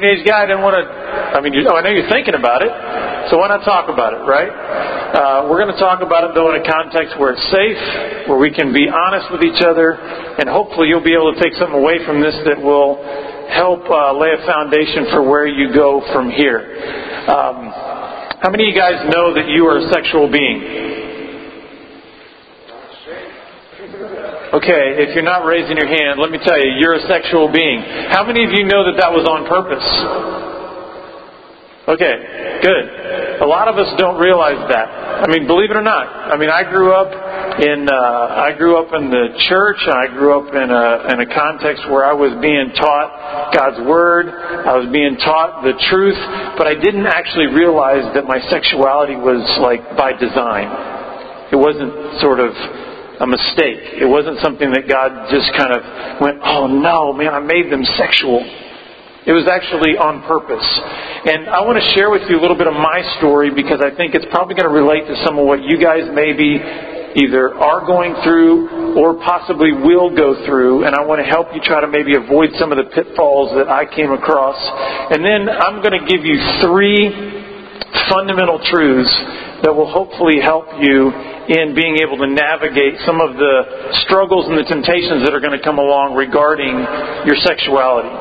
teenage guy doesn't want to. I mean, you know, I know you're thinking about it, so why not talk about it, right? Uh, we're going to talk about it though in a context where it's safe, where we can be honest with each other, and hopefully you'll be able to take something away from this that will help uh, lay a foundation for where you go from here. Um, how many of you guys know that you are a sexual being? Okay, if you're not raising your hand, let me tell you, you're a sexual being. How many of you know that that was on purpose? Okay, good. A lot of us don't realize that. I mean, believe it or not. I mean, I grew up in uh, I grew up in the church. I grew up in a in a context where I was being taught God's word. I was being taught the truth, but I didn't actually realize that my sexuality was like by design. It wasn't sort of a mistake. It wasn't something that God just kind of went, oh no, man, I made them sexual. It was actually on purpose. And I want to share with you a little bit of my story because I think it's probably going to relate to some of what you guys maybe either are going through or possibly will go through. And I want to help you try to maybe avoid some of the pitfalls that I came across. And then I'm going to give you three fundamental truths that will hopefully help you in being able to navigate some of the struggles and the temptations that are going to come along regarding your sexuality.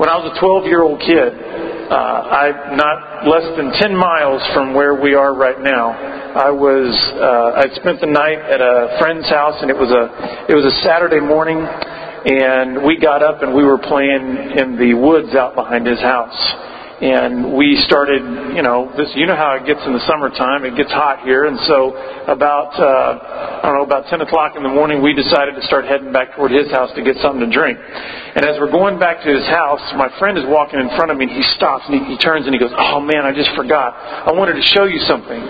When I was a 12 year old kid, uh, I not less than 10 miles from where we are right now. I was uh, I spent the night at a friend's house, and it was a it was a Saturday morning, and we got up and we were playing in the woods out behind his house and we started, you know, this. You know how it gets in the summertime; it gets hot here, and so about uh, I don't know about 10 o'clock in the morning, we decided to start heading back toward his house to get something to drink. And as we're going back to his house, my friend is walking in front of me, and he stops and he, he turns and he goes, "Oh man, I just forgot. I wanted to show you something."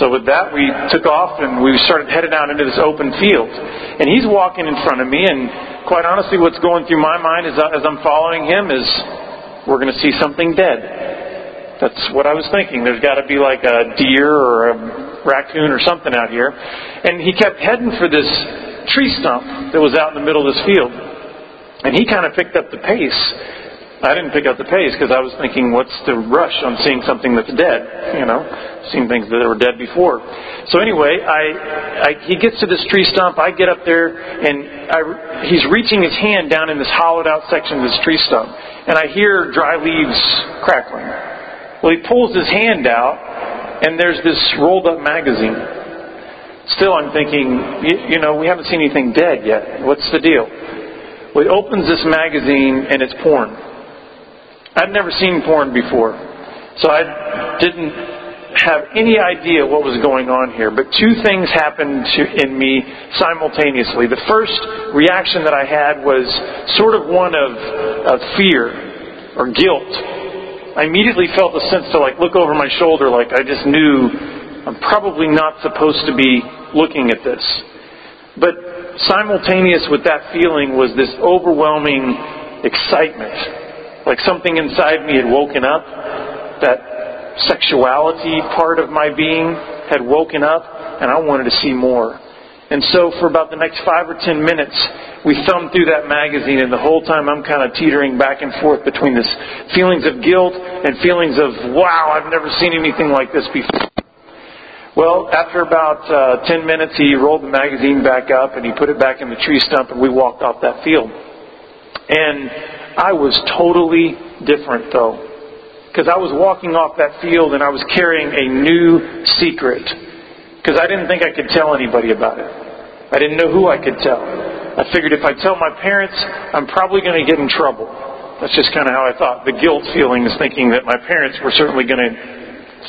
So with that, we took off and we started headed out into this open field. And he's walking in front of me, and quite honestly, what's going through my mind as, as I'm following him is we're going to see something dead. That's what I was thinking. There's got to be like a deer or a raccoon or something out here. And he kept heading for this tree stump that was out in the middle of this field. And he kind of picked up the pace. I didn't pick up the pace because I was thinking, what's the rush on seeing something that's dead? You know, seen things that were dead before. So anyway, I, I he gets to this tree stump. I get up there, and I, he's reaching his hand down in this hollowed out section of this tree stump and I hear dry leaves crackling. Well, he pulls his hand out, and there's this rolled up magazine. Still, I'm thinking, you, you know, we haven't seen anything dead yet. What's the deal? Well, he opens this magazine, and it's porn. I'd never seen porn before, so I didn't have any idea what was going on here, but two things happened to, in me simultaneously. The first reaction that I had was sort of one of, of fear or guilt. I immediately felt a sense to like look over my shoulder, like I just knew I'm probably not supposed to be looking at this. But simultaneous with that feeling was this overwhelming excitement. Like something inside me had woken up that sexuality part of my being had woken up, and I wanted to see more. And so, for about the next five or ten minutes, we thumbed through that magazine, and the whole time I'm kind of teetering back and forth between this feelings of guilt and feelings of, wow, I've never seen anything like this before. Well, after about uh, ten minutes, he rolled the magazine back up and he put it back in the tree stump, and we walked off that field. And I was totally different, though because I was walking off that field and I was carrying a new secret because I didn't think I could tell anybody about it. I didn't know who I could tell. I figured if I tell my parents, I'm probably going to get in trouble. That's just kind of how I thought. The guilt feeling is thinking that my parents were certainly going to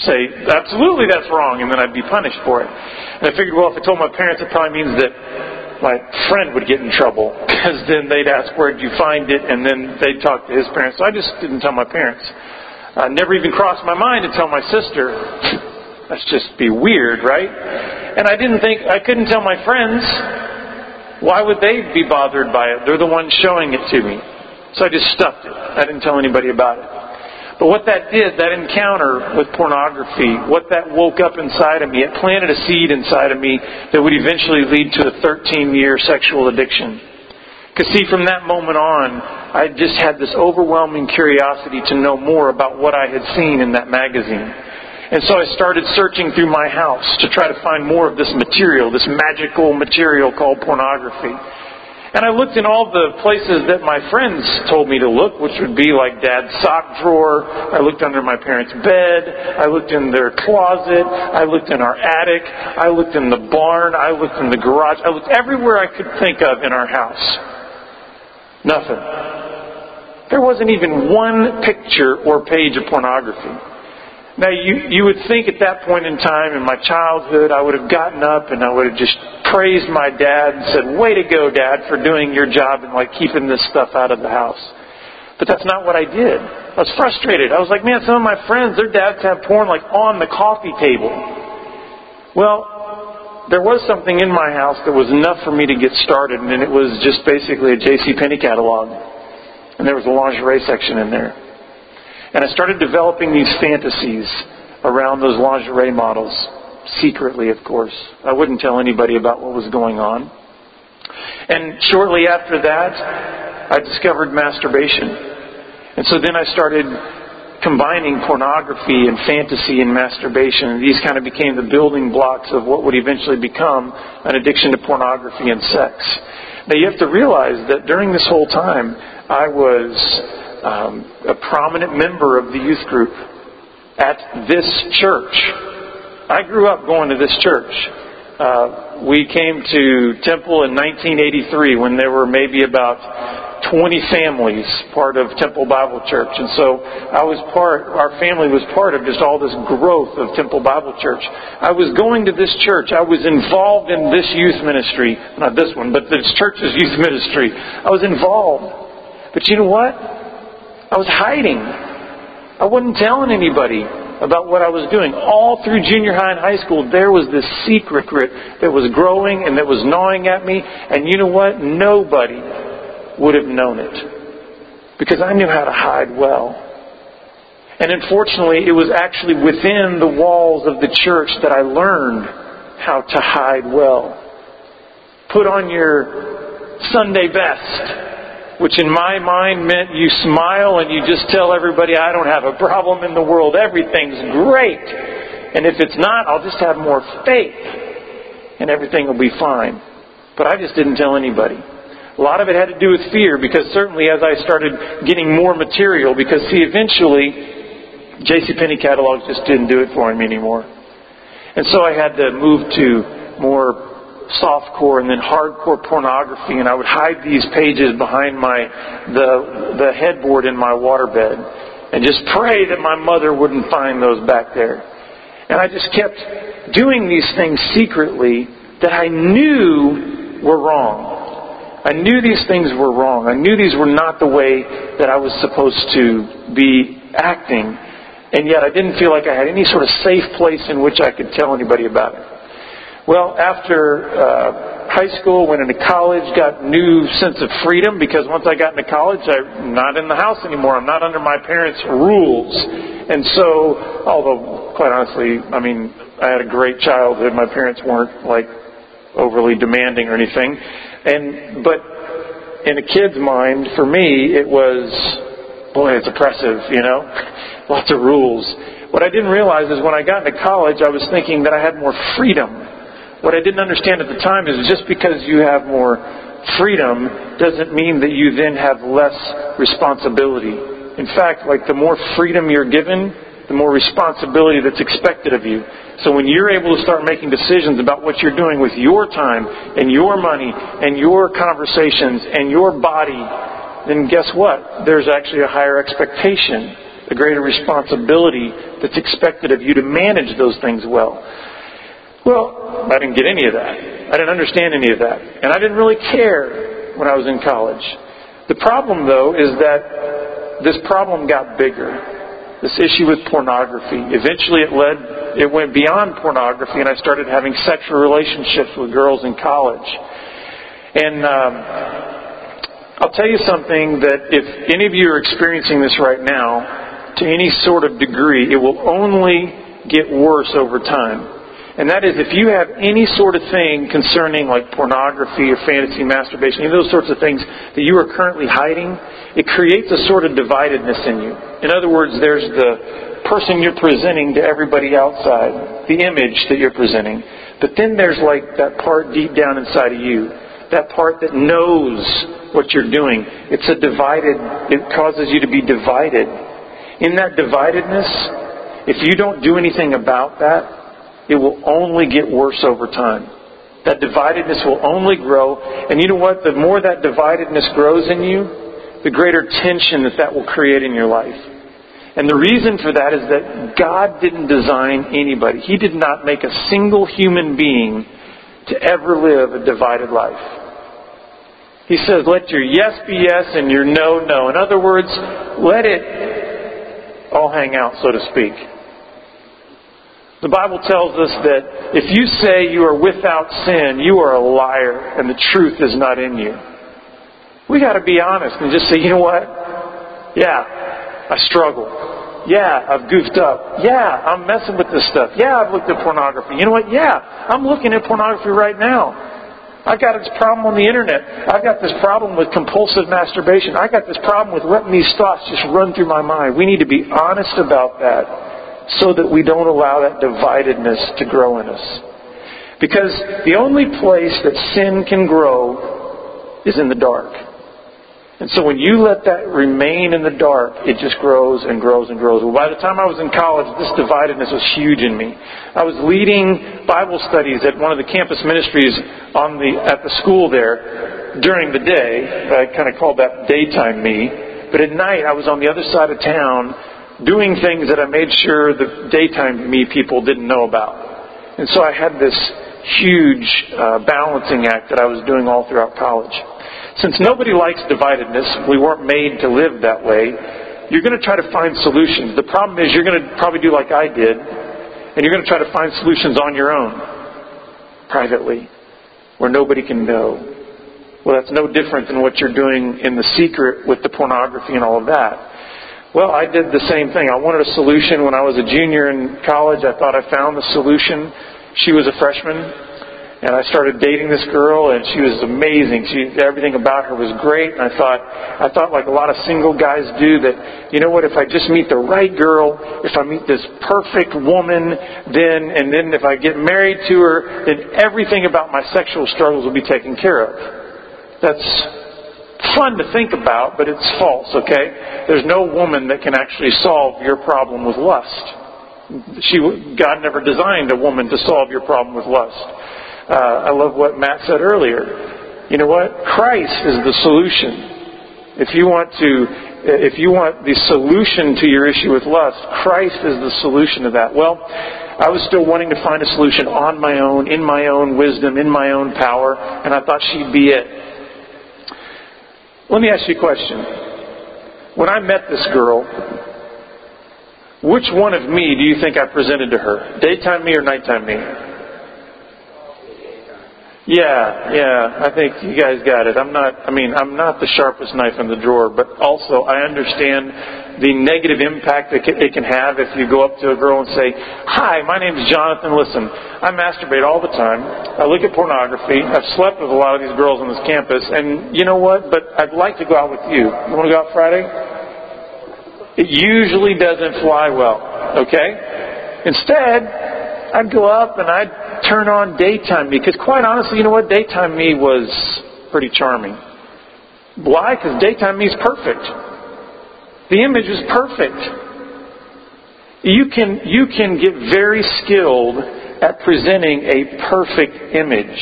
say, absolutely that's wrong, and then I'd be punished for it. And I figured, well, if I told my parents, it probably means that my friend would get in trouble because then they'd ask, where'd you find it? And then they'd talk to his parents. So I just didn't tell my parents. Uh, never even crossed my mind to tell my sister. That's just be weird, right? And I didn't think, I couldn't tell my friends. Why would they be bothered by it? They're the ones showing it to me. So I just stuffed it. I didn't tell anybody about it. But what that did, that encounter with pornography, what that woke up inside of me, it planted a seed inside of me that would eventually lead to a 13 year sexual addiction. Because, see, from that moment on, I just had this overwhelming curiosity to know more about what I had seen in that magazine. And so I started searching through my house to try to find more of this material, this magical material called pornography. And I looked in all the places that my friends told me to look, which would be like dad's sock drawer. I looked under my parents' bed. I looked in their closet. I looked in our attic. I looked in the barn. I looked in the garage. I looked everywhere I could think of in our house. Nothing. There wasn't even one picture or page of pornography. Now, you, you would think at that point in time in my childhood, I would have gotten up and I would have just praised my dad and said, Way to go, Dad, for doing your job and like keeping this stuff out of the house. But that's not what I did. I was frustrated. I was like, man, some of my friends, their dads have porn like on the coffee table. Well, there was something in my house that was enough for me to get started, and it was just basically a J.C. Penney catalog. And there was a lingerie section in there. And I started developing these fantasies around those lingerie models, secretly, of course. I wouldn't tell anybody about what was going on. And shortly after that, I discovered masturbation. And so then I started combining pornography and fantasy and masturbation. These kind of became the building blocks of what would eventually become an addiction to pornography and sex. Now you have to realize that during this whole time, I was um, a prominent member of the youth group at this church. I grew up going to this church. Uh, we came to Temple in 1983 when there were maybe about 20 families part of Temple Bible Church. And so I was part, our family was part of just all this growth of Temple Bible Church. I was going to this church. I was involved in this youth ministry. Not this one, but this church's youth ministry. I was involved. But you know what? I was hiding. I wasn't telling anybody about what I was doing. All through junior high and high school, there was this secret that was growing and that was gnawing at me. And you know what? Nobody would have known it. Because I knew how to hide well. And unfortunately, it was actually within the walls of the church that I learned how to hide well. Put on your Sunday best which in my mind meant you smile and you just tell everybody, I don't have a problem in the world. Everything's great. And if it's not, I'll just have more faith and everything will be fine. But I just didn't tell anybody. A lot of it had to do with fear because certainly as I started getting more material, because see, eventually J.C. Penney catalogs just didn't do it for me anymore. And so I had to move to more softcore and then hardcore pornography, and I would hide these pages behind my the the headboard in my waterbed, and just pray that my mother wouldn't find those back there. And I just kept doing these things secretly that I knew were wrong. I knew these things were wrong. I knew these were not the way that I was supposed to be acting. And yet I didn't feel like I had any sort of safe place in which I could tell anybody about it. Well, after uh, high school, went into college, got new sense of freedom because once I got into college, I'm not in the house anymore. I'm not under my parents' rules. And so, although quite honestly, I mean, I had a great childhood. My parents weren't like overly demanding or anything. And but in a kid's mind, for me, it was boy, it's oppressive, you know, lots of rules. What I didn't realize is when I got into college, I was thinking that I had more freedom what I didn't understand at the time is just because you have more freedom doesn't mean that you then have less responsibility. In fact, like the more freedom you're given, the more responsibility that's expected of you. So when you're able to start making decisions about what you're doing with your time and your money and your conversations and your body, then guess what? There's actually a higher expectation, a greater responsibility that's expected of you to manage those things well. Well, I didn't get any of that. I didn't understand any of that. And I didn't really care when I was in college. The problem, though, is that this problem got bigger. This issue with pornography. Eventually, it led, it went beyond pornography, and I started having sexual relationships with girls in college. And um, I'll tell you something that if any of you are experiencing this right now, to any sort of degree, it will only get worse over time. And that is if you have any sort of thing concerning like pornography or fantasy masturbation, any of those sorts of things that you are currently hiding, it creates a sort of dividedness in you. In other words, there's the person you're presenting to everybody outside, the image that you're presenting. But then there's like that part deep down inside of you, that part that knows what you're doing. It's a divided, it causes you to be divided. In that dividedness, if you don't do anything about that, it will only get worse over time. That dividedness will only grow. And you know what? The more that dividedness grows in you, the greater tension that that will create in your life. And the reason for that is that God didn't design anybody. He did not make a single human being to ever live a divided life. He says, let your yes be yes and your no, no. In other words, let it all hang out, so to speak. The Bible tells us that if you say you are without sin, you are a liar and the truth is not in you. We got to be honest and just say, you know what? Yeah, I struggle. Yeah, I've goofed up. Yeah, I'm messing with this stuff. Yeah, I've looked at pornography. You know what? Yeah, I'm looking at pornography right now. I've got this problem on the internet. I've got this problem with compulsive masturbation. I got this problem with letting these thoughts just run through my mind. We need to be honest about that so that we don't allow that dividedness to grow in us. Because the only place that sin can grow is in the dark. And so when you let that remain in the dark, it just grows and grows and grows. Well, by the time I was in college, this dividedness was huge in me. I was leading Bible studies at one of the campus ministries on the, at the school there during the day. I kind of called that daytime me. But at night, I was on the other side of town doing things that I made sure the daytime me people didn't know about. And so I had this huge uh, balancing act that I was doing all throughout college. Since nobody likes dividedness, we weren't made to live that way, you're going to try to find solutions. The problem is you're going to probably do like I did, and you're going to try to find solutions on your own, privately, where nobody can know. Well, that's no different than what you're doing in the secret with the pornography and all of that. Well, I did the same thing. I wanted a solution when I was a junior in college. I thought I found the solution. She was a freshman, and I started dating this girl, and she was amazing. She, everything about her was great. And I thought, I thought like a lot of single guys do that, you know what? If I just meet the right girl, if I meet this perfect woman, then and then if I get married to her, then everything about my sexual struggles will be taken care of. That's fun to think about, but it's false, okay? There's no woman that can actually solve your problem with lust. She, God never designed a woman to solve your problem with lust. Uh, I love what Matt said earlier. You know what? Christ is the solution. If you want to, if you want the solution to your issue with lust, Christ is the solution to that. Well, I was still wanting to find a solution on my own, in my own wisdom, in my own power, and I thought she'd be it. Let me ask you a question. When I met this girl, which one of me do you think I presented to her? Daytime me or nighttime me? Yeah, yeah, I think you guys got it. I'm not, I mean, I'm not the sharpest knife in the drawer, but also I understand the negative impact that it can have if you go up to a girl and say, Hi, my name is Jonathan. Listen, I masturbate all the time. I look at pornography. I've slept with a lot of these girls on this campus, and you know what? But I'd like to go out with you. You want to go out Friday? It usually doesn't fly well, okay? Instead, I'd go up and I'd turn on daytime me because quite honestly, you know what? Daytime me was pretty charming. Why? Because daytime me is perfect. The image is perfect. You can, you can get very skilled at presenting a perfect image.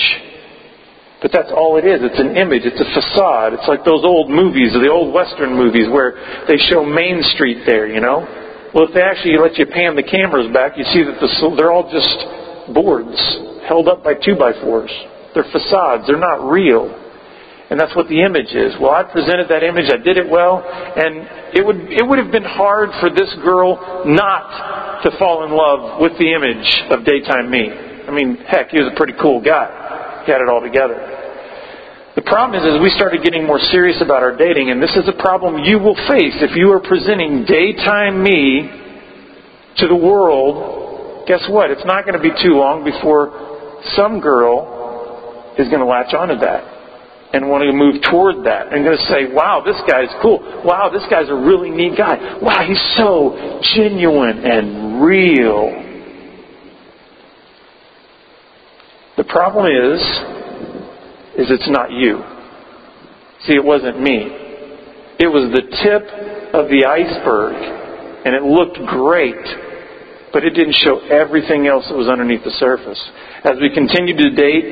But that's all it is. It's an image. It's a facade. It's like those old movies, the old Western movies where they show Main Street there, you know? Well, if they actually let you pan the cameras back, you see that the, they're all just boards held up by two by fours. They're facades. They're not real. And that's what the image is. Well, I presented that image. I did it well, and it would it would have been hard for this girl not to fall in love with the image of daytime me. I mean, heck, he was a pretty cool guy. He had it all together. The problem is, as we started getting more serious about our dating, and this is a problem you will face if you are presenting daytime me to the world guess what? It's not going to be too long before some girl is going to latch onto that and want to move toward that and going to say, wow, this guy's cool. Wow, this guy's a really neat guy. Wow, he's so genuine and real. The problem is, is it's not you. See, it wasn't me. It was the tip of the iceberg, and it looked great, but it didn't show everything else that was underneath the surface. As we continued to date,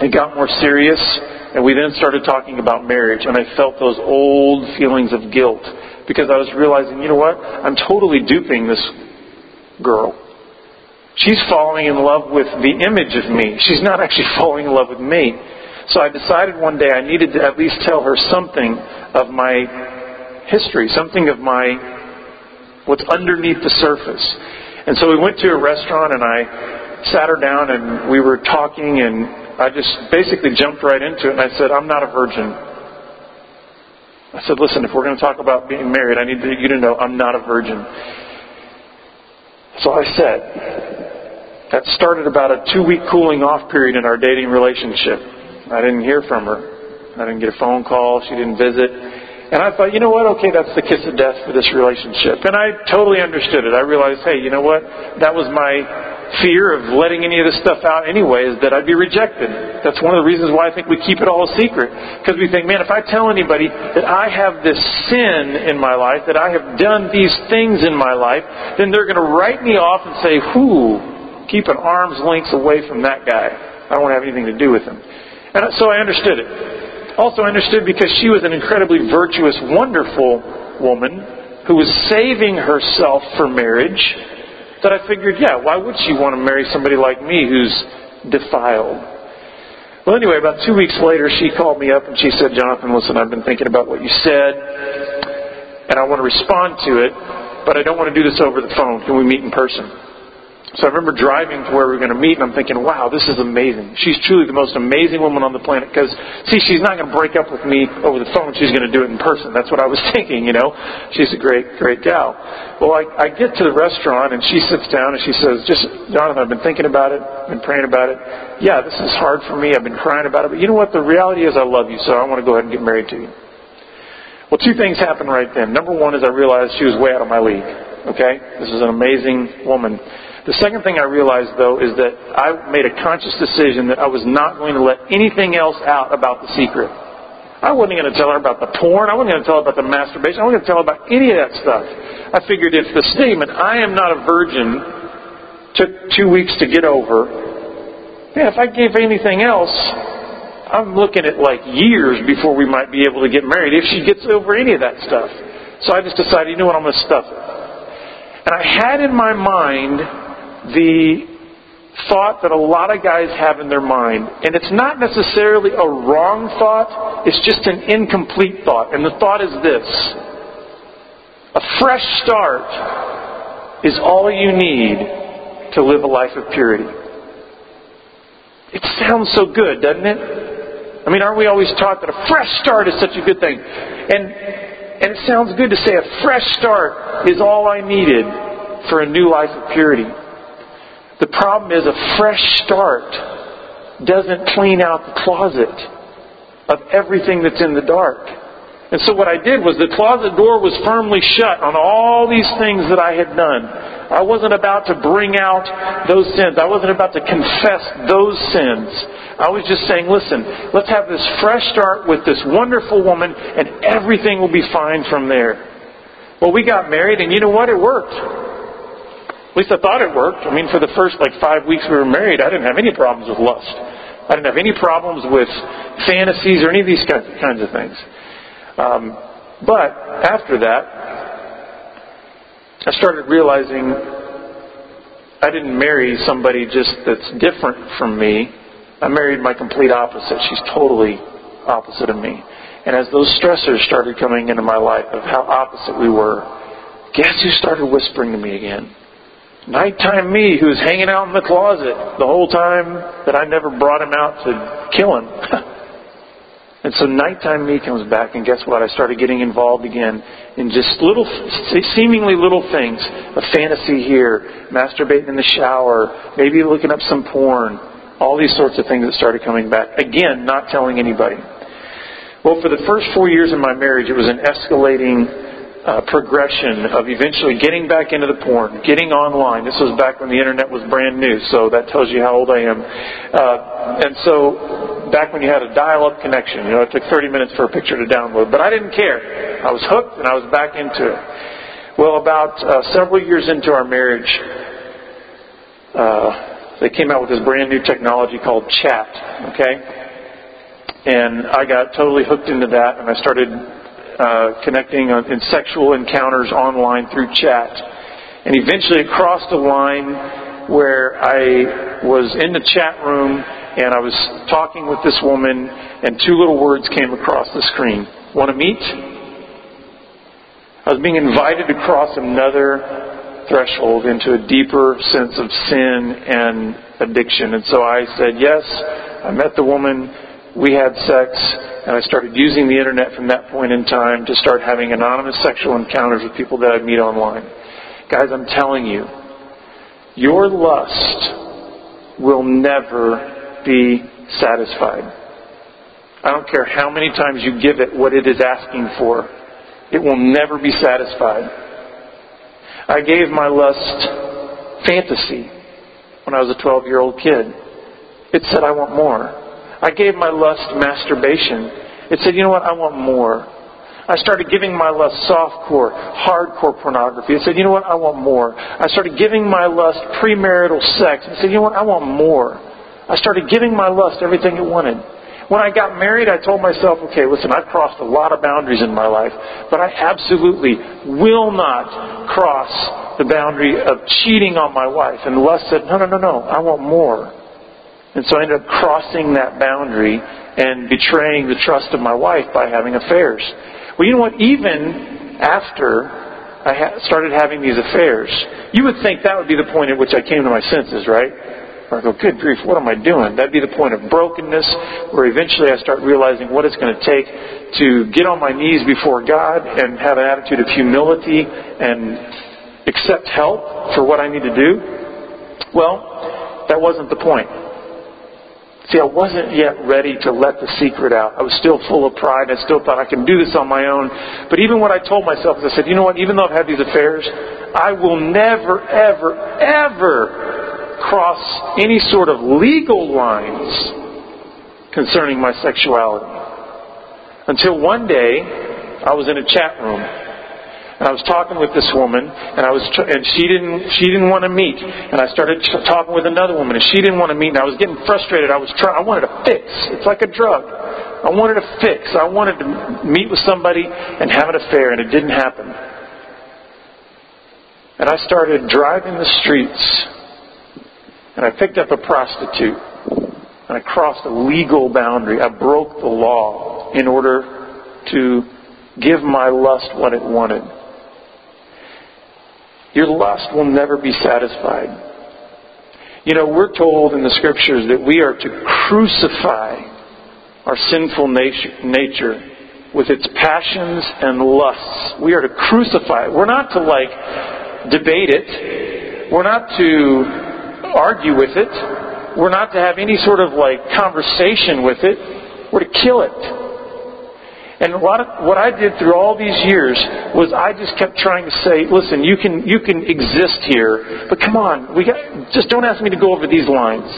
it got more serious, and we then started talking about marriage, and I felt those old feelings of guilt because I was realizing, you know what? I'm totally duping this girl. She's falling in love with the image of me. She's not actually falling in love with me. So I decided one day I needed to at least tell her something of my history, something of my what's underneath the surface. And so we went to a restaurant and I sat her down and we were talking and I just basically jumped right into it and I said, I'm not a virgin. I said, listen, if we're going to talk about being married, I need you to know I'm not a virgin. So I said, that started about a two week cooling off period in our dating relationship. I didn't hear from her. I didn't get a phone call. She didn't visit. And I thought, you know what? Okay, that's the kiss of death for this relationship. And I totally understood it. I realized, hey, you know what? That was my fear of letting any of this stuff out anyway, is that I'd be rejected. That's one of the reasons why I think we keep it all a secret. Because we think, man, if I tell anybody that I have this sin in my life, that I have done these things in my life, then they're going to write me off and say, whoo, keep an arm's length away from that guy. I don't want to have anything to do with him. And so I understood it. Also understood because she was an incredibly virtuous, wonderful woman who was saving herself for marriage that I figured, yeah, why would she want to marry somebody like me who's defiled? Well, anyway, about two weeks later, she called me up and she said, Jonathan, listen, I've been thinking about what you said, and I want to respond to it, but I don't want to do this over the phone. Can we meet in person? So I remember driving to where we were going to meet, and I'm thinking, wow, this is amazing. She's truly the most amazing woman on the planet. Because, see, she's not going to break up with me over the phone. She's going to do it in person. That's what I was thinking, you know. She's a great, great gal. Well, I, I get to the restaurant, and she sits down, and she says, just, Jonathan, I've been thinking about it, I've been praying about it. Yeah, this is hard for me. I've been crying about it. But you know what? The reality is I love you, so I want to go ahead and get married to you. Well, two things happened right then. Number one is I realized she was way out of my league. Okay? This is an amazing woman. The second thing I realized, though, is that I made a conscious decision that I was not going to let anything else out about the secret. I wasn't going to tell her about the porn. I wasn't going to tell her about the masturbation. I wasn't going to tell her about any of that stuff. I figured if the statement, I am not a virgin, took two weeks to get over, man, if I gave anything else, I'm looking at like years before we might be able to get married if she gets over any of that stuff. So I just decided, you know what, I'm going to stuff it. And I had in my mind the thought that a lot of guys have in their mind. And it's not necessarily a wrong thought, it's just an incomplete thought. And the thought is this a fresh start is all you need to live a life of purity. It sounds so good, doesn't it? I mean, aren't we always taught that a fresh start is such a good thing? And, and it sounds good to say a fresh start is all I needed for a new life of purity. The problem is a fresh start doesn't clean out the closet of everything that's in the dark. And so what I did was the closet door was firmly shut on all these things that I had done. I wasn't about to bring out those sins. I wasn't about to confess those sins. I was just saying, listen, let's have this fresh start with this wonderful woman and everything will be fine from there. Well, we got married and you know what? It worked. At least I thought it worked. I mean, for the first like five weeks we were married, I didn't have any problems with lust. I didn't have any problems with fantasies or any of these kinds of things. Um, but after that, I started realizing I didn't marry somebody just that's different from me. I married my complete opposite. She's totally opposite of me. And as those stressors started coming into my life of how opposite we were, guess who started whispering to me again? Nighttime me who's hanging out in the closet the whole time that I never brought him out to kill him. And so nighttime me comes back, and guess what? I started getting involved again in just little, seemingly little things. A fantasy here, masturbating in the shower, maybe looking up some porn, all these sorts of things that started coming back. Again, not telling anybody. Well, for the first four years of my marriage, it was an escalating uh, progression of eventually getting back into the porn, getting online. This was back when the internet was brand new, so that tells you how old I am. Uh, and so, back when you had a dial-up connection, you know, it took 30 minutes for a picture to download, but I didn't care. I was hooked, and I was back into it. Well, about uh, several years into our marriage, uh, they came out with this brand new technology called chat. Okay and I got totally hooked into that, and I started uh, connecting in sexual encounters online through chat. And eventually, it crossed a line where I was in the chat room and I was talking with this woman, and two little words came across the screen Want to meet? I was being invited to cross another threshold into a deeper sense of sin and addiction. And so I said yes. I met the woman we had sex, and I started using the internet from that point in time to start having anonymous sexual encounters with people that I'd meet online. Guys, I'm telling you, your lust will never be satisfied. I don't care how many times you give it what it is asking for, it will never be satisfied. I gave my lust fantasy when I was a 12 year old kid. It said, I want more. I gave my lust masturbation. It said, you know what? I want more. I started giving my lust softcore, hardcore pornography. It said, you know what? I want more. I started giving my lust premarital sex. It said, you know what? I want more. I started giving my lust everything it wanted. When I got married, I told myself, okay, listen, I've crossed a lot of boundaries in my life, but I absolutely will not cross the boundary of cheating on my wife. And lust said, no, no, no, no. I want more. And so I ended up crossing that boundary and betraying the trust of my wife by having affairs. Well, you know what? Even after I ha- started having these affairs, you would think that would be the point at which I came to my senses, right? I go, good grief, what am I doing? That'd be the point of brokenness, where eventually I start realizing what it's going to take to get on my knees before God and have an attitude of humility and accept help for what I need to do. Well, that wasn't the point. See, I wasn't yet ready to let the secret out. I was still full of pride. I still thought I can do this on my own. But even what I told myself is I said, you know what, even though I've had these affairs, I will never, ever, ever cross any sort of legal lines concerning my sexuality. Until one day, I was in a chat room and I was talking with this woman, and I was, and she didn't, she didn't want to meet. And I started talking with another woman, and she didn't want to meet. And I was getting frustrated. I was trying, I wanted a fix. It's like a drug. I wanted a fix. I wanted to meet with somebody and have an affair, and it didn't happen. And I started driving the streets, and I picked up a prostitute, and I crossed a legal boundary. I broke the law in order to give my lust what it wanted. Your lust will never be satisfied. You know, we're told in the scriptures that we are to crucify our sinful nature with its passions and lusts. We are to crucify it. We're not to like debate it. We're not to argue with it. We're not to have any sort of like conversation with it. We're to kill it. And what, what I did through all these years was I just kept trying to say, listen, you can, you can exist here, but come on, we got, just don't ask me to go over these lines.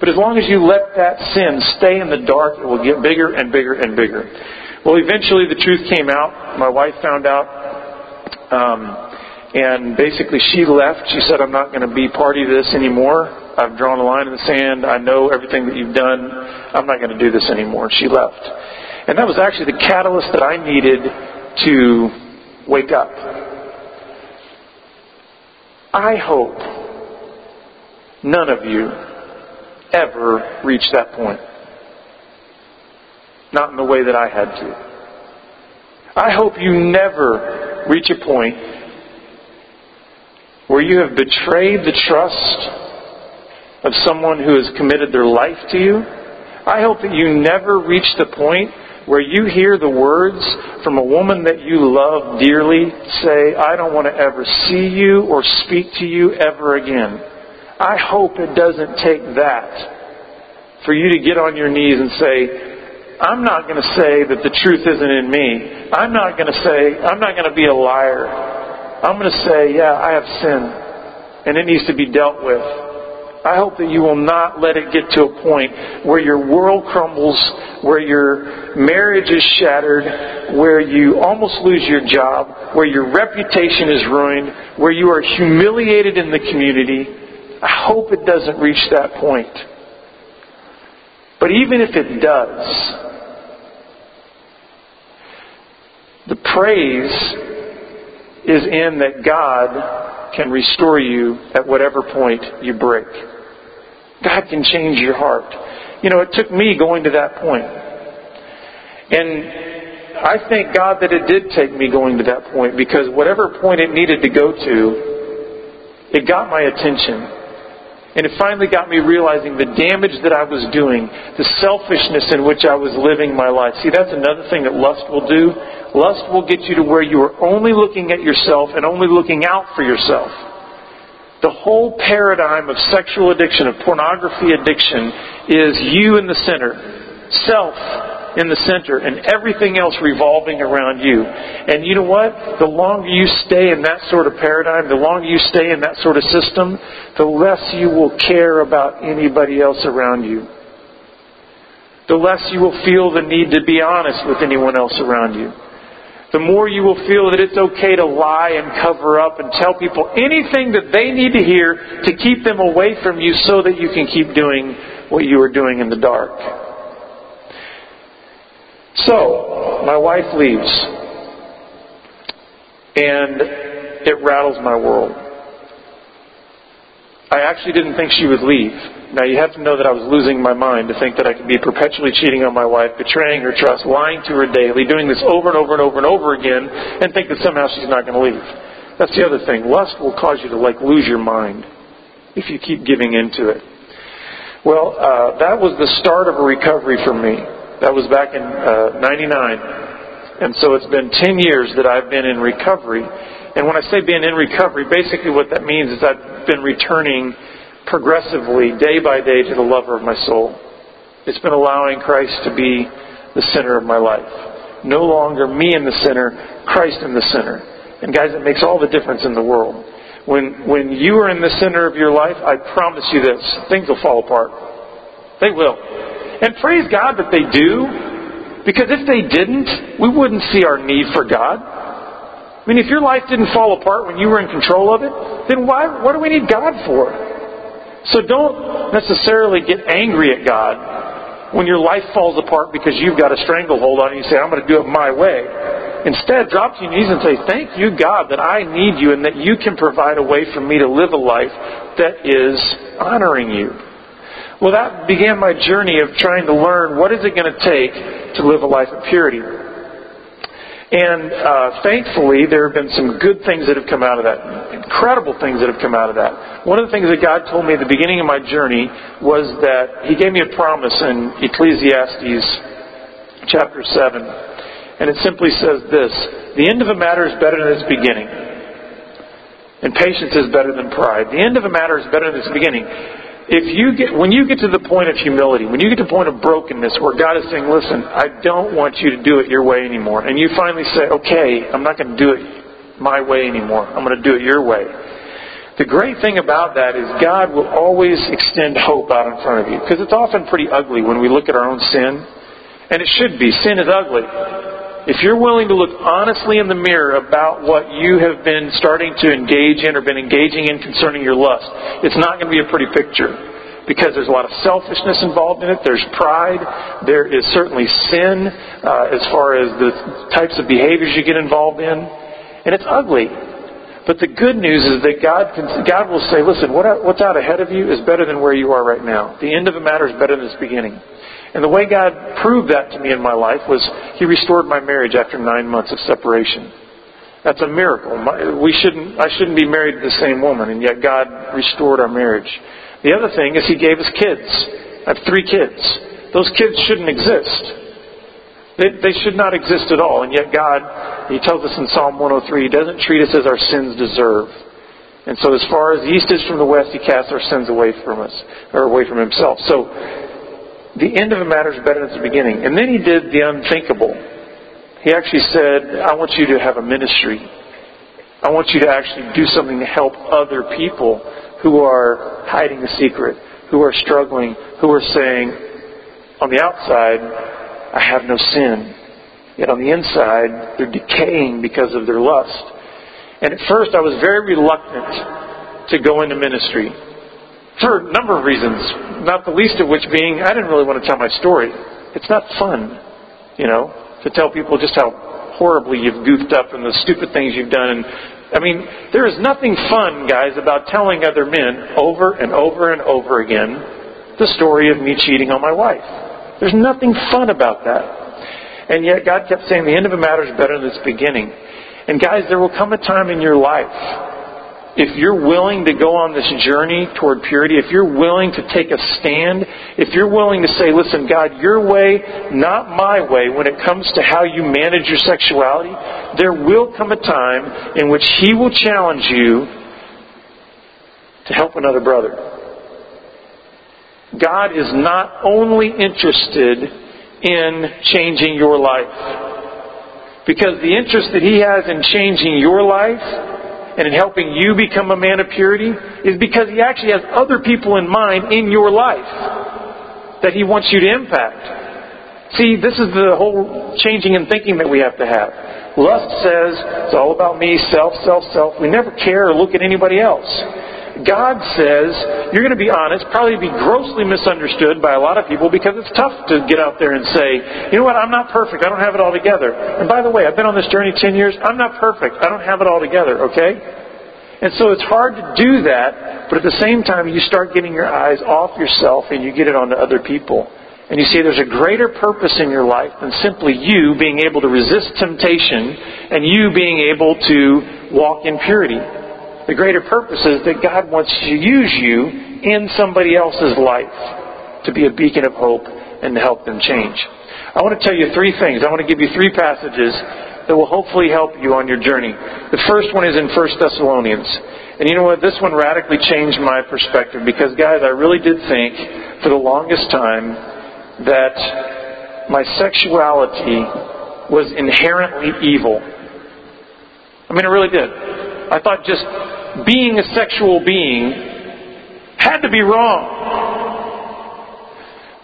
But as long as you let that sin stay in the dark, it will get bigger and bigger and bigger. Well, eventually the truth came out. My wife found out. Um, and basically she left. She said, I'm not going to be party to this anymore. I've drawn a line in the sand. I know everything that you've done. I'm not going to do this anymore. She left. And that was actually the catalyst that I needed to wake up. I hope none of you ever reach that point. Not in the way that I had to. I hope you never reach a point where you have betrayed the trust of someone who has committed their life to you I hope that you never reach the point where you hear the words from a woman that you love dearly say, I don't want to ever see you or speak to you ever again. I hope it doesn't take that for you to get on your knees and say, I'm not going to say that the truth isn't in me. I'm not going to say, I'm not going to be a liar. I'm going to say, yeah, I have sin, and it needs to be dealt with. I hope that you will not let it get to a point where your world crumbles, where your marriage is shattered, where you almost lose your job, where your reputation is ruined, where you are humiliated in the community. I hope it doesn't reach that point. But even if it does, the praise is in that God can restore you at whatever point you break. God can change your heart. You know, it took me going to that point. And I thank God that it did take me going to that point because whatever point it needed to go to, it got my attention. And it finally got me realizing the damage that I was doing, the selfishness in which I was living my life. See, that's another thing that lust will do. Lust will get you to where you are only looking at yourself and only looking out for yourself. The whole paradigm of sexual addiction, of pornography addiction, is you in the center. Self in the center and everything else revolving around you. And you know what? The longer you stay in that sort of paradigm, the longer you stay in that sort of system, the less you will care about anybody else around you. The less you will feel the need to be honest with anyone else around you. The more you will feel that it's okay to lie and cover up and tell people anything that they need to hear to keep them away from you so that you can keep doing what you are doing in the dark. So, my wife leaves, and it rattles my world. I actually didn't think she would leave. Now, you have to know that I was losing my mind to think that I could be perpetually cheating on my wife, betraying her trust, lying to her daily, doing this over and over and over and over again, and think that somehow she's not going to leave. That's the other thing. Lust will cause you to, like, lose your mind if you keep giving into it. Well, uh, that was the start of a recovery for me. That was back in uh, 99. And so it's been 10 years that I've been in recovery. And when I say being in recovery, basically what that means is I've been returning progressively, day by day, to the lover of my soul. It's been allowing Christ to be the center of my life. No longer me in the center, Christ in the center. And guys, it makes all the difference in the world. When, when you are in the center of your life, I promise you this, things will fall apart. They will. And praise God that they do, because if they didn't, we wouldn't see our need for God. I mean, if your life didn't fall apart when you were in control of it, then why, what do we need God for? So don't necessarily get angry at God when your life falls apart because you've got a stranglehold on it and you say, I'm going to do it my way. Instead, drop to your knees and say, Thank you, God, that I need you and that you can provide a way for me to live a life that is honoring you. Well, that began my journey of trying to learn what is it going to take to live a life of purity. And uh, thankfully, there have been some good things that have come out of that, incredible things that have come out of that. One of the things that God told me at the beginning of my journey was that He gave me a promise in Ecclesiastes chapter 7. And it simply says this The end of a matter is better than its beginning. And patience is better than pride. The end of a matter is better than its beginning if you get when you get to the point of humility, when you get to the point of brokenness where God is saying, "Listen, I don't want you to do it your way anymore," and you finally say, "Okay, I'm not going to do it my way anymore. I'm going to do it your way." The great thing about that is God will always extend hope out in front of you because it's often pretty ugly when we look at our own sin, and it should be. Sin is ugly. If you're willing to look honestly in the mirror about what you have been starting to engage in or been engaging in concerning your lust, it's not going to be a pretty picture because there's a lot of selfishness involved in it. There's pride. There is certainly sin uh, as far as the types of behaviors you get involved in, and it's ugly. But the good news is that God can, God will say, "Listen, what, what's out ahead of you is better than where you are right now. The end of a matter is better than its beginning." And the way God proved that to me in my life was He restored my marriage after nine months of separation. That's a miracle. We shouldn't, I shouldn't be married to the same woman, and yet God restored our marriage. The other thing is He gave us kids. I have three kids. those kids shouldn't exist. They, they should not exist at all. And yet God, He tells us in Psalm 103, He doesn't treat us as our sins deserve. And so as far as the east is from the west, He casts our sins away from us, or away from Himself. So the end of a matter is better than the beginning. And then He did the unthinkable. He actually said, I want you to have a ministry. I want you to actually do something to help other people who are hiding a secret, who are struggling, who are saying, on the outside, I have no sin. Yet on the inside, they're decaying because of their lust. And at first, I was very reluctant to go into ministry for a number of reasons, not the least of which being I didn't really want to tell my story. It's not fun, you know, to tell people just how horribly you've goofed up and the stupid things you've done. And I mean, there is nothing fun, guys, about telling other men over and over and over again the story of me cheating on my wife. There's nothing fun about that. And yet God kept saying the end of a matter is better than its beginning. And guys, there will come a time in your life if you're willing to go on this journey toward purity, if you're willing to take a stand, if you're willing to say, listen, God, your way, not my way, when it comes to how you manage your sexuality, there will come a time in which He will challenge you to help another brother. God is not only interested in changing your life, because the interest that He has in changing your life and in helping you become a man of purity is because He actually has other people in mind in your life that He wants you to impact. See, this is the whole changing in thinking that we have to have. Lust says it's all about me, self, self, self. We never care or look at anybody else. God says you're going to be honest, probably be grossly misunderstood by a lot of people because it's tough to get out there and say, you know what, I'm not perfect. I don't have it all together. And by the way, I've been on this journey 10 years. I'm not perfect. I don't have it all together, okay? And so it's hard to do that, but at the same time, you start getting your eyes off yourself and you get it onto other people. And you see there's a greater purpose in your life than simply you being able to resist temptation and you being able to walk in purity. The greater purpose is that God wants to use you in somebody else's life to be a beacon of hope and to help them change. I want to tell you three things. I want to give you three passages that will hopefully help you on your journey. The first one is in 1 Thessalonians. And you know what? This one radically changed my perspective because, guys, I really did think for the longest time that my sexuality was inherently evil. I mean, I really did. I thought just being a sexual being had to be wrong.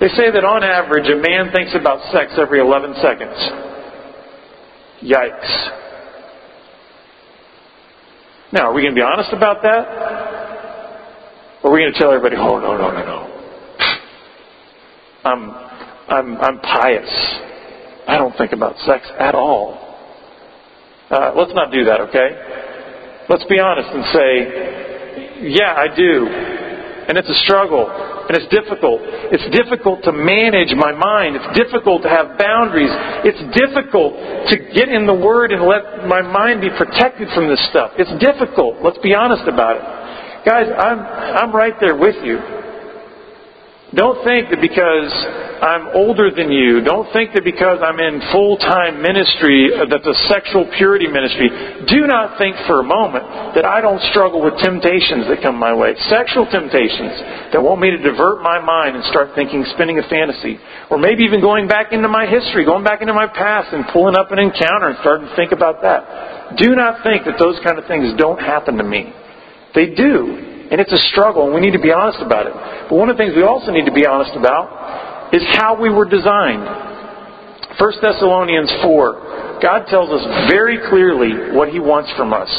They say that on average, a man thinks about sex every 11 seconds. Yikes. Now, are we going to be honest about that? Or are we going to tell everybody, oh, no, no, no, no. I'm, I'm, I'm pious. I don't think about sex at all. Uh, let's not do that, okay? Let's be honest and say, yeah, I do. And it's a struggle. And it's difficult. It's difficult to manage my mind. It's difficult to have boundaries. It's difficult to get in the Word and let my mind be protected from this stuff. It's difficult. Let's be honest about it. Guys, I'm, I'm right there with you. Don't think that because I'm older than you, don't think that because I'm in full time ministry, uh, that the sexual purity ministry, do not think for a moment that I don't struggle with temptations that come my way. Sexual temptations that want me to divert my mind and start thinking, spinning a fantasy. Or maybe even going back into my history, going back into my past and pulling up an encounter and starting to think about that. Do not think that those kind of things don't happen to me. They do. And it's a struggle, and we need to be honest about it. But one of the things we also need to be honest about is how we were designed. 1 Thessalonians 4, God tells us very clearly what He wants from us.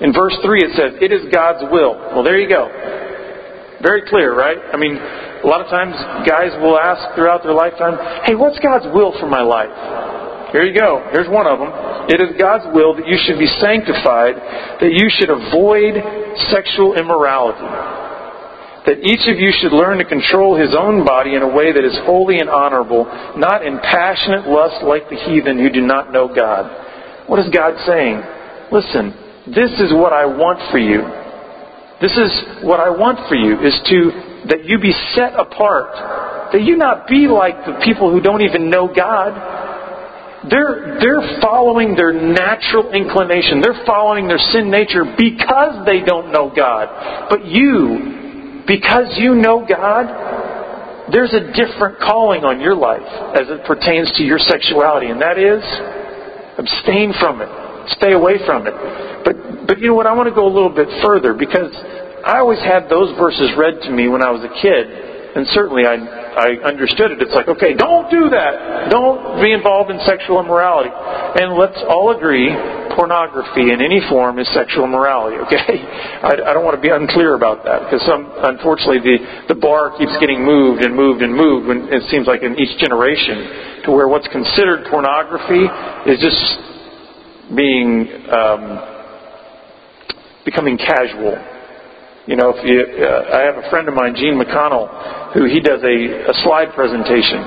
In verse 3, it says, It is God's will. Well, there you go. Very clear, right? I mean, a lot of times guys will ask throughout their lifetime, Hey, what's God's will for my life? Here you go. Here's one of them. It is God's will that you should be sanctified, that you should avoid sexual immorality, that each of you should learn to control his own body in a way that is holy and honorable, not in passionate lust like the heathen who do not know God. What is God saying? Listen, this is what I want for you. This is what I want for you is to that you be set apart that you not be like the people who don't even know God. They're, they're following their natural inclination. They're following their sin nature because they don't know God. But you, because you know God, there's a different calling on your life as it pertains to your sexuality, and that is abstain from it. Stay away from it. But, but you know what? I want to go a little bit further because I always had those verses read to me when I was a kid, and certainly I, I understood it. It's like, okay, don't do that. Don't be involved in sexual immorality. And let's all agree pornography in any form is sexual immorality, okay? I, I don't want to be unclear about that because some, unfortunately the, the bar keeps getting moved and moved and moved when it seems like in each generation to where what's considered pornography is just being um, becoming casual. You know, if you, uh, I have a friend of mine, Gene McConnell, who he does a, a slide presentation,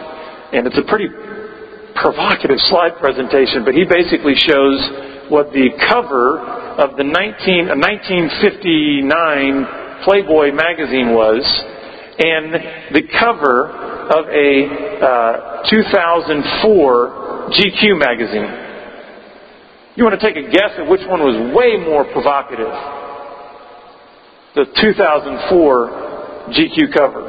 and it's a pretty provocative slide presentation. But he basically shows what the cover of the 19, uh, 1959 Playboy magazine was, and the cover of a uh, 2004 GQ magazine. You want to take a guess at which one was way more provocative? The 2004 GQ cover.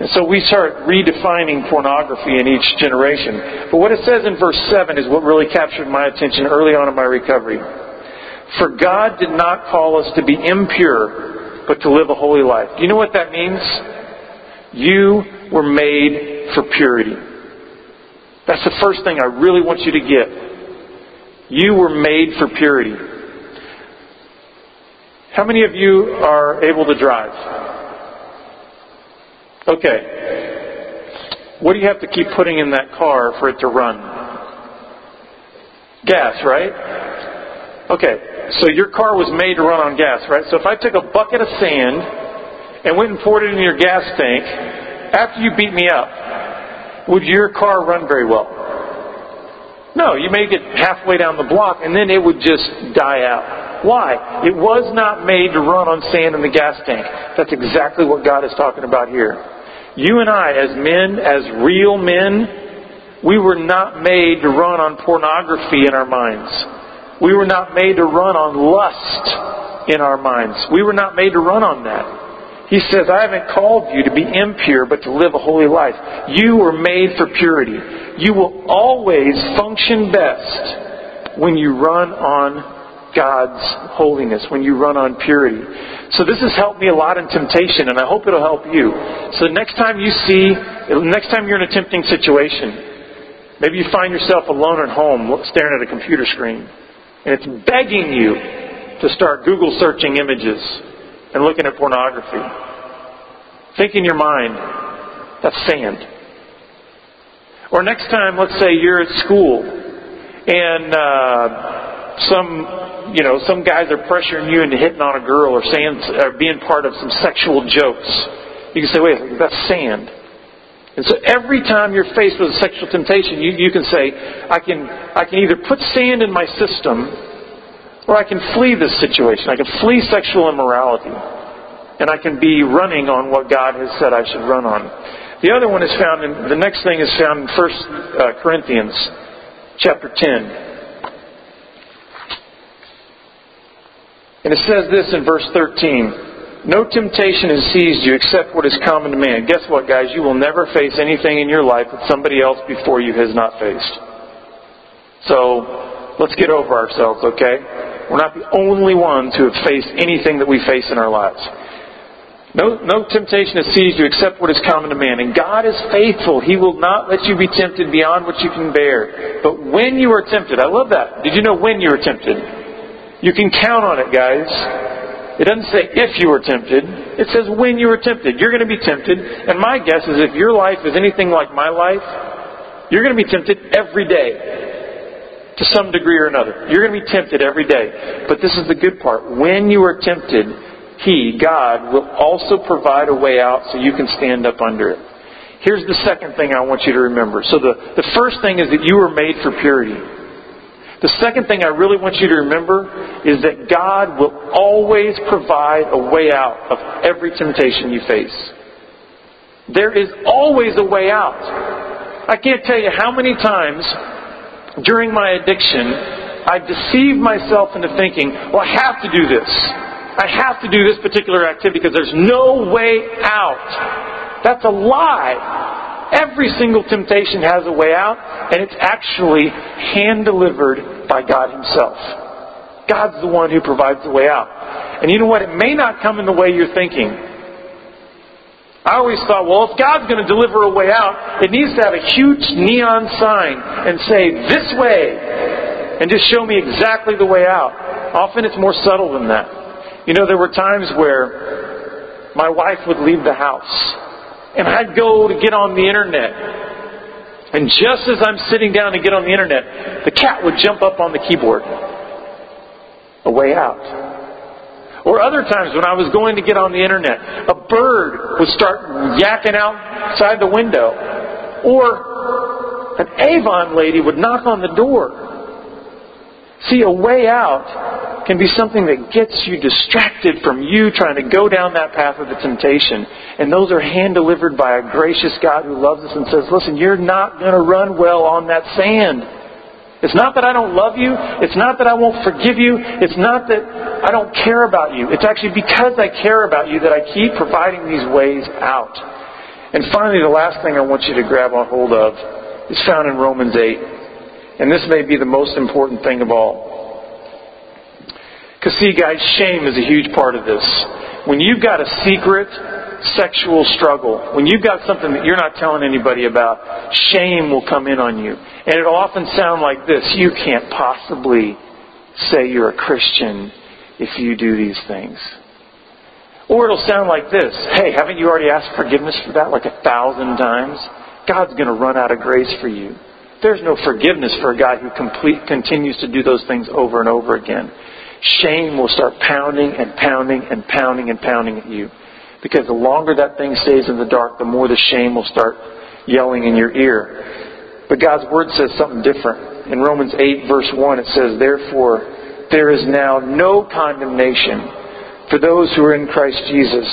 And so we start redefining pornography in each generation. But what it says in verse 7 is what really captured my attention early on in my recovery. For God did not call us to be impure, but to live a holy life. Do you know what that means? You were made for purity. That's the first thing I really want you to get. You were made for purity. How many of you are able to drive? Okay. What do you have to keep putting in that car for it to run? Gas, right? Okay. So your car was made to run on gas, right? So if I took a bucket of sand and went and poured it in your gas tank, after you beat me up, would your car run very well? No, you may get halfway down the block and then it would just die out. Why? It was not made to run on sand in the gas tank. That's exactly what God is talking about here. You and I, as men, as real men, we were not made to run on pornography in our minds. We were not made to run on lust in our minds. We were not made to run on that. He says, I haven't called you to be impure, but to live a holy life. You were made for purity. You will always function best when you run on God's holiness, when you run on purity. So this has helped me a lot in temptation, and I hope it'll help you. So next time you see, next time you're in a tempting situation, maybe you find yourself alone at home staring at a computer screen, and it's begging you to start Google searching images and looking at pornography. Think in your mind, that's sand. Or next time, let's say you're at school and uh, some, you know, some guys are pressuring you into hitting on a girl or saying, or being part of some sexual jokes. You can say, wait, that's sand. And so every time you're faced with a sexual temptation, you, you can say, I can, I can either put sand in my system or I can flee this situation. I can flee sexual immorality. And I can be running on what God has said I should run on. The other one is found in, the next thing is found in 1 uh, Corinthians chapter 10. And it says this in verse 13. No temptation has seized you except what is common to man. Guess what, guys? You will never face anything in your life that somebody else before you has not faced. So, let's get over ourselves, okay? We're not the only ones who have faced anything that we face in our lives. No, no temptation has seized you except what is common to man. And God is faithful. He will not let you be tempted beyond what you can bear. But when you are tempted, I love that. Did you know when you are tempted? You can count on it, guys. It doesn't say if you were tempted. It says when you were tempted. You're going to be tempted. And my guess is if your life is anything like my life, you're going to be tempted every day to some degree or another. You're going to be tempted every day. But this is the good part. When you are tempted, He, God, will also provide a way out so you can stand up under it. Here's the second thing I want you to remember. So the, the first thing is that you were made for purity. The second thing I really want you to remember is that God will always provide a way out of every temptation you face. There is always a way out. I can't tell you how many times during my addiction I deceived myself into thinking, well, I have to do this. I have to do this particular activity because there's no way out. That's a lie. Every single temptation has a way out, and it's actually hand delivered by God Himself. God's the one who provides the way out. And you know what? It may not come in the way you're thinking. I always thought, well, if God's going to deliver a way out, it needs to have a huge neon sign and say, this way, and just show me exactly the way out. Often it's more subtle than that. You know, there were times where my wife would leave the house, and I'd go to get on the internet. And just as I'm sitting down to get on the internet, the cat would jump up on the keyboard. A way out. Or other times when I was going to get on the internet, a bird would start yakking outside the window. Or an Avon lady would knock on the door. See, a way out can be something that gets you distracted from you trying to go down that path of the temptation. And those are hand delivered by a gracious God who loves us and says, listen, you're not going to run well on that sand. It's not that I don't love you. It's not that I won't forgive you. It's not that I don't care about you. It's actually because I care about you that I keep providing these ways out. And finally, the last thing I want you to grab a hold of is found in Romans 8. And this may be the most important thing of all. Because, see, guys, shame is a huge part of this. When you've got a secret sexual struggle, when you've got something that you're not telling anybody about, shame will come in on you. And it'll often sound like this You can't possibly say you're a Christian if you do these things. Or it'll sound like this Hey, haven't you already asked forgiveness for that like a thousand times? God's going to run out of grace for you. There's no forgiveness for a God who complete, continues to do those things over and over again. Shame will start pounding and pounding and pounding and pounding at you. Because the longer that thing stays in the dark, the more the shame will start yelling in your ear. But God's Word says something different. In Romans 8, verse 1, it says, Therefore, there is now no condemnation for those who are in Christ Jesus.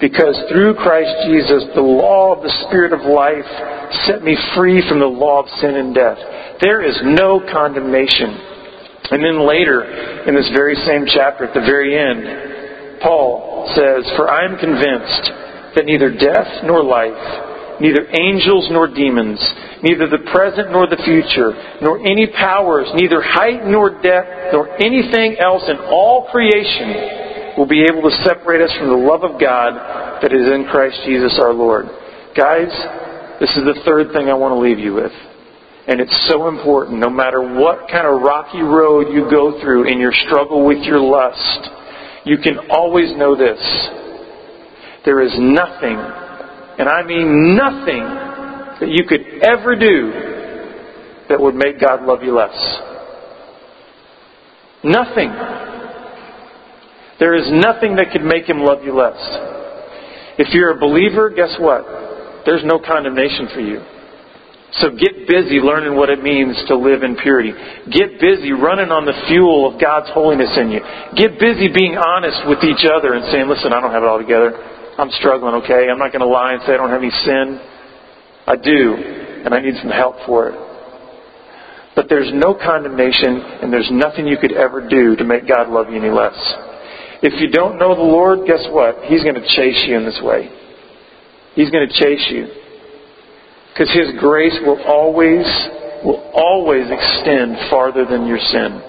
Because through Christ Jesus, the law of the Spirit of life set me free from the law of sin and death. There is no condemnation. And then later, in this very same chapter, at the very end, Paul says, For I am convinced that neither death nor life, neither angels nor demons, neither the present nor the future, nor any powers, neither height nor depth, nor anything else in all creation will be able to separate us from the love of God that is in Christ Jesus our Lord. Guys, this is the third thing I want to leave you with. And it's so important, no matter what kind of rocky road you go through in your struggle with your lust, you can always know this. There is nothing, and I mean nothing, that you could ever do that would make God love you less. Nothing. There is nothing that could make Him love you less. If you're a believer, guess what? There's no condemnation for you. So get busy learning what it means to live in purity. Get busy running on the fuel of God's holiness in you. Get busy being honest with each other and saying, listen, I don't have it all together. I'm struggling, okay? I'm not going to lie and say I don't have any sin. I do, and I need some help for it. But there's no condemnation, and there's nothing you could ever do to make God love you any less. If you don't know the Lord, guess what? He's going to chase you in this way. He's going to chase you. Because His grace will always, will always extend farther than your sin.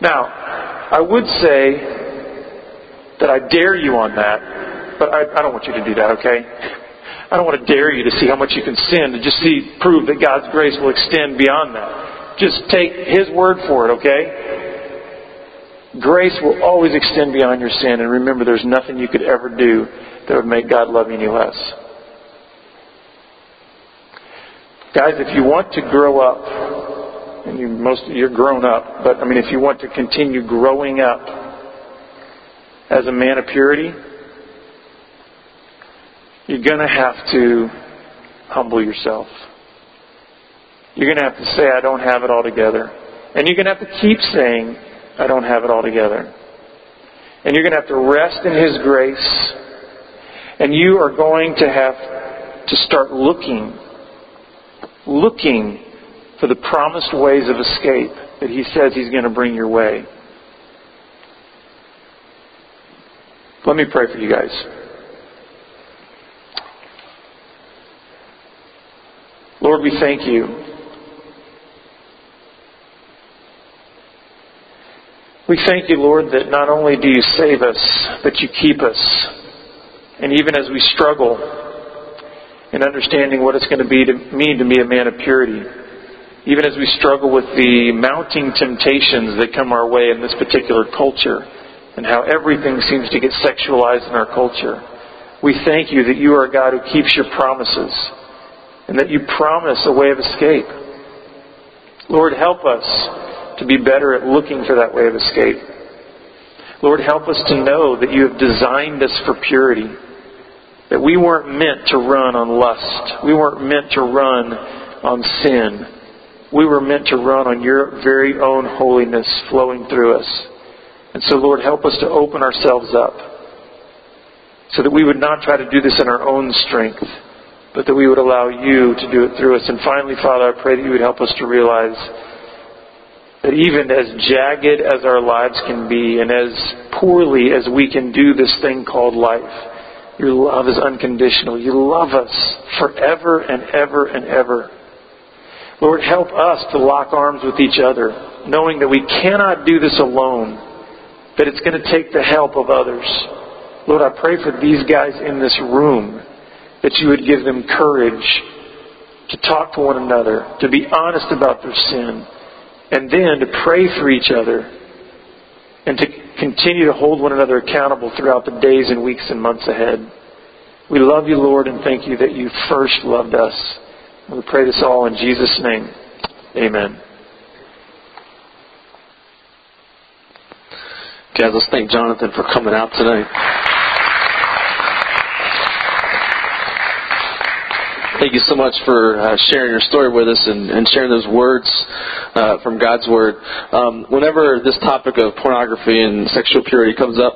Now, I would say that I dare you on that, but I, I don't want you to do that, okay? I don't want to dare you to see how much you can sin to just see prove that God's grace will extend beyond that. Just take His word for it, okay? Grace will always extend beyond your sin, and remember, there's nothing you could ever do that would make God love you any less. Guys, if you want to grow up, and you most you're grown up, but I mean, if you want to continue growing up as a man of purity, you're going to have to humble yourself. You're going to have to say, I don't have it all together. And you're going to have to keep saying, I don't have it all together. And you're going to have to rest in His grace. And you are going to have to start looking, looking for the promised ways of escape that He says He's going to bring your way. Let me pray for you guys. Lord, we thank you. We thank you, Lord, that not only do you save us, but you keep us. And even as we struggle in understanding what it's going to be to mean to be a man of purity, even as we struggle with the mounting temptations that come our way in this particular culture, and how everything seems to get sexualized in our culture, we thank you that you are a God who keeps your promises and that you promise a way of escape. Lord, help us to be better at looking for that way of escape. Lord, help us to know that you have designed us for purity, that we weren't meant to run on lust, we weren't meant to run on sin. We were meant to run on your very own holiness flowing through us. And so, Lord, help us to open ourselves up so that we would not try to do this in our own strength, but that we would allow you to do it through us. And finally, Father, I pray that you would help us to realize that even as jagged as our lives can be and as poorly as we can do this thing called life, your love is unconditional. You love us forever and ever and ever. Lord, help us to lock arms with each other, knowing that we cannot do this alone, that it's going to take the help of others. Lord, I pray for these guys in this room that you would give them courage to talk to one another, to be honest about their sin, and then to pray for each other and to continue to hold one another accountable throughout the days and weeks and months ahead. We love you, Lord, and thank you that you first loved us. We pray this all in Jesus' name. Amen. Guys, let's thank Jonathan for coming out tonight. Thank you so much for uh, sharing your story with us and, and sharing those words uh, from God's Word. Um, whenever this topic of pornography and sexual purity comes up,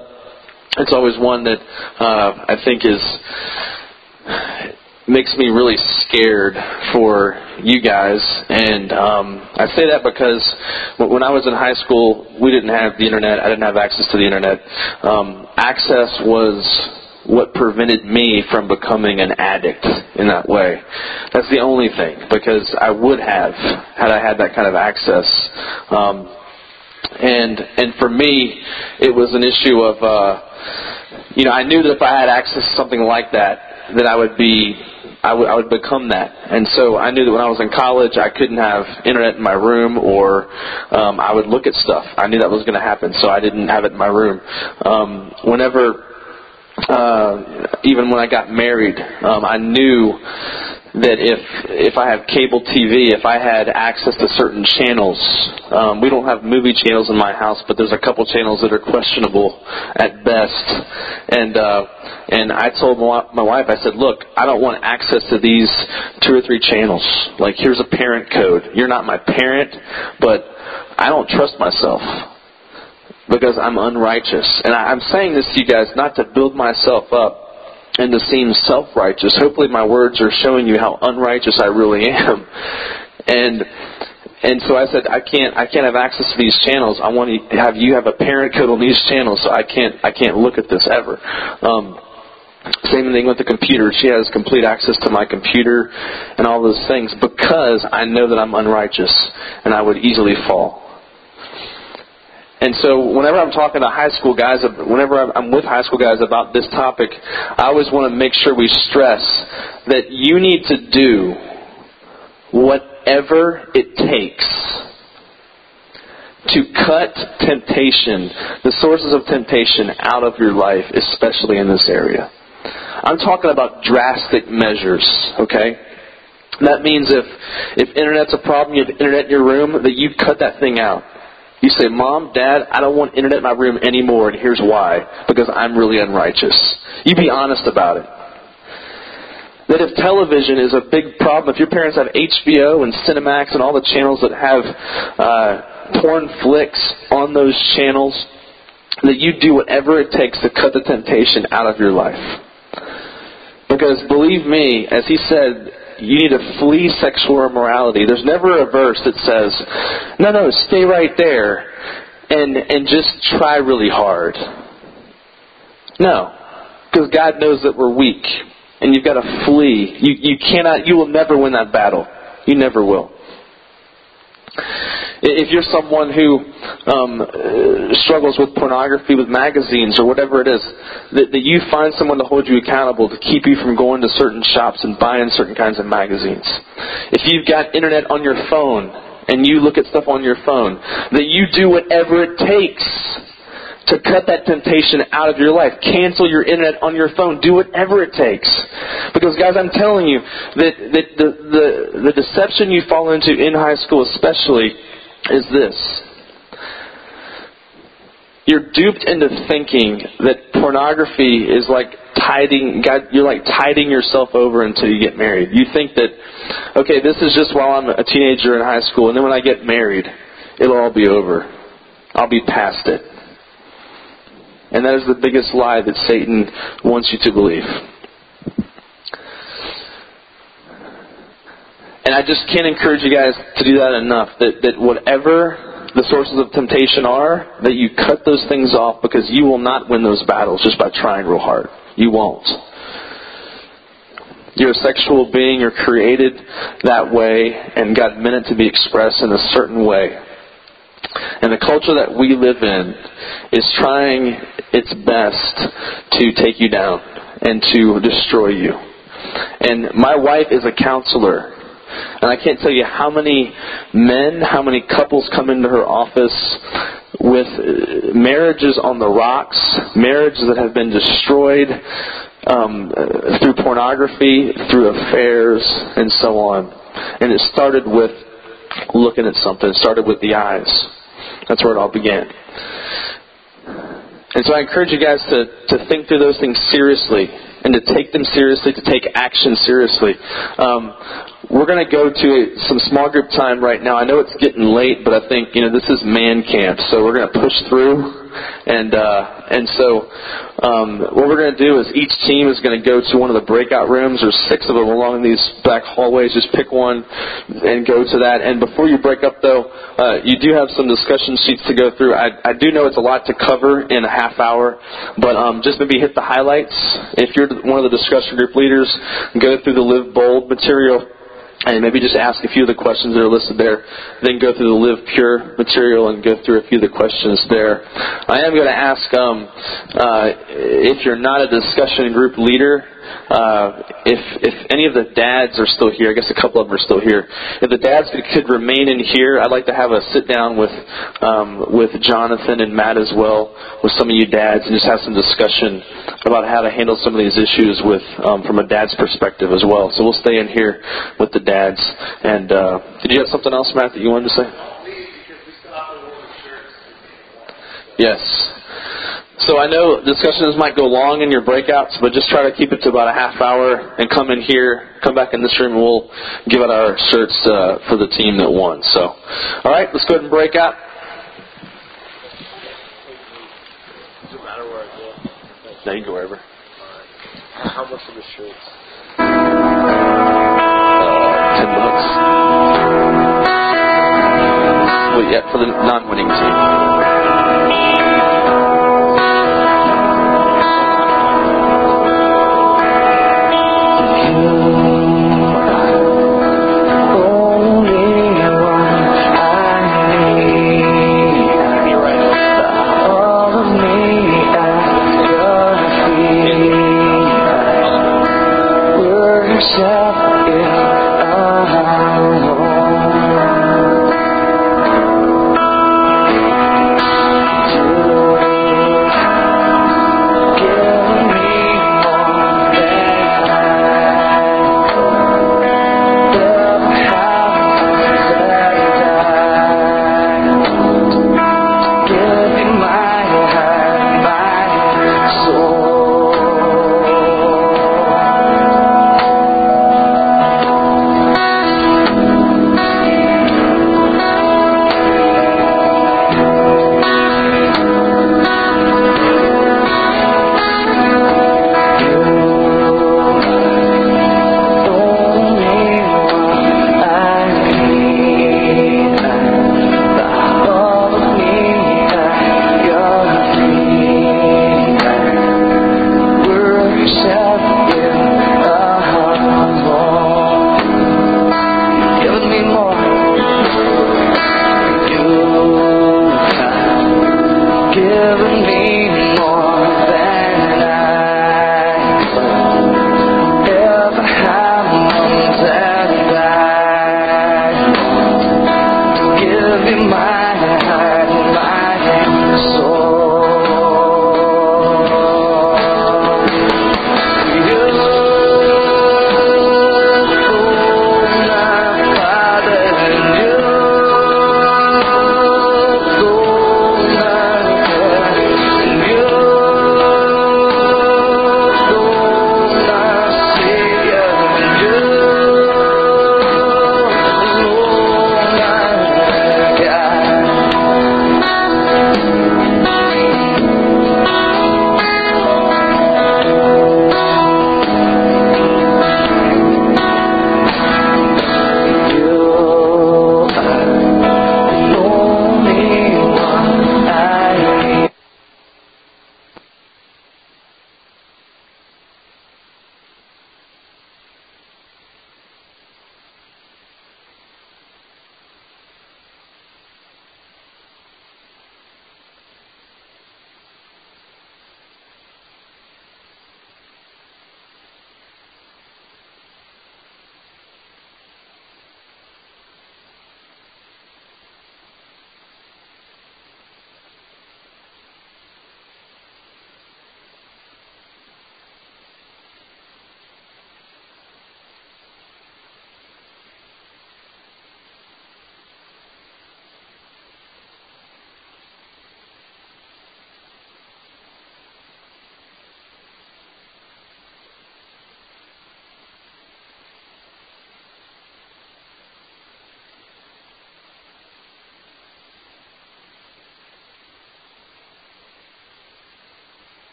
it's always one that uh, I think is makes me really scared for you guys. And um, I say that because when I was in high school, we didn't have the internet. I didn't have access to the internet. Um, access was what prevented me from becoming an addict in that way. That's the only thing because I would have had I had that kind of access. Um, and and for me, it was an issue of uh, you know I knew that if I had access to something like that, that I would be I would, I would become that. And so I knew that when I was in college, I couldn't have internet in my room or um, I would look at stuff. I knew that was going to happen, so I didn't have it in my room. Um, whenever uh, even when I got married, um, I knew that if if I have cable TV, if I had access to certain channels, um, we don't have movie channels in my house, but there's a couple channels that are questionable at best. And uh, and I told my wife, I said, look, I don't want access to these two or three channels. Like here's a parent code. You're not my parent, but I don't trust myself because I'm unrighteous. And I'm saying this to you guys not to build myself up and to seem self-righteous. Hopefully my words are showing you how unrighteous I really am. And and so I said I can't I can't have access to these channels. I want to have you have a parent code on these channels so I can't I can't look at this ever. Um same thing with the computer. She has complete access to my computer and all those things because I know that I'm unrighteous and I would easily fall. And so whenever I'm talking to high school guys, whenever I'm with high school guys about this topic, I always want to make sure we stress that you need to do whatever it takes to cut temptation, the sources of temptation out of your life, especially in this area. I'm talking about drastic measures, okay? That means if, if internet's a problem, you have internet in your room, that you cut that thing out. You say, Mom, Dad, I don't want internet in my room anymore, and here's why. Because I'm really unrighteous. You be honest about it. That if television is a big problem, if your parents have HBO and Cinemax and all the channels that have uh, porn flicks on those channels, that you do whatever it takes to cut the temptation out of your life. Because believe me, as he said, you need to flee sexual immorality. There's never a verse that says, no, no, stay right there and, and just try really hard. No. Because God knows that we're weak. And you've got to flee. You, you cannot, you will never win that battle. You never will. If you're someone who um, struggles with pornography, with magazines, or whatever it is, that, that you find someone to hold you accountable to keep you from going to certain shops and buying certain kinds of magazines. If you've got internet on your phone and you look at stuff on your phone, that you do whatever it takes to cut that temptation out of your life. Cancel your internet on your phone. Do whatever it takes. Because guys, I'm telling you that, that the, the, the deception you fall into in high school especially is this. You're duped into thinking that pornography is like tiding, God, you're like tiding yourself over until you get married. You think that, okay, this is just while I'm a teenager in high school, and then when I get married, it'll all be over. I'll be past it. And that is the biggest lie that Satan wants you to believe. And I just can't encourage you guys to do that enough. That, that whatever the sources of temptation are, that you cut those things off because you will not win those battles just by trying real hard. You won't. You're a sexual being, you're created that way, and God meant it to be expressed in a certain way. And the culture that we live in is trying its best to take you down and to destroy you. And my wife is a counselor. And I can't tell you how many men, how many couples come into her office with marriages on the rocks, marriages that have been destroyed um, through pornography, through affairs, and so on. And it started with looking at something. It started with the eyes. That's where it all began. And so I encourage you guys to, to think through those things seriously and to take them seriously, to take action seriously. Um, we're going to go to some small group time right now. I know it's getting late, but I think you know this is man camp, so we're going to push through. And uh, and so um, what we're going to do is each team is going to go to one of the breakout rooms. There's six of them along these back hallways. Just pick one and go to that. And before you break up, though, uh, you do have some discussion sheets to go through. I, I do know it's a lot to cover in a half hour, but um, just maybe hit the highlights. If you're one of the discussion group leaders, go through the Live Bold material and maybe just ask a few of the questions that are listed there. Then go through the Live Pure material and go through a few of the questions there. I am going to ask um, uh, if you're not a discussion group leader, uh, if if any of the dads are still here, I guess a couple of them are still here. If the dads could, could remain in here, I'd like to have a sit down with um, with Jonathan and Matt as well, with some of you dads, and just have some discussion about how to handle some of these issues with um, from a dad's perspective as well. So we'll stay in here with the dads. And uh, did you have something else, Matt, that you wanted to say? Yes. So I know discussions might go long in your breakouts, but just try to keep it to about a half hour and come in here, come back in this room, and we'll give out our shirts uh, for the team that won. So, all right, let's go ahead and break out. Doesn't matter where I go. Now you can go wherever. How much are the shirts? Uh, Ten bucks. Well, yeah, for the non-winning team.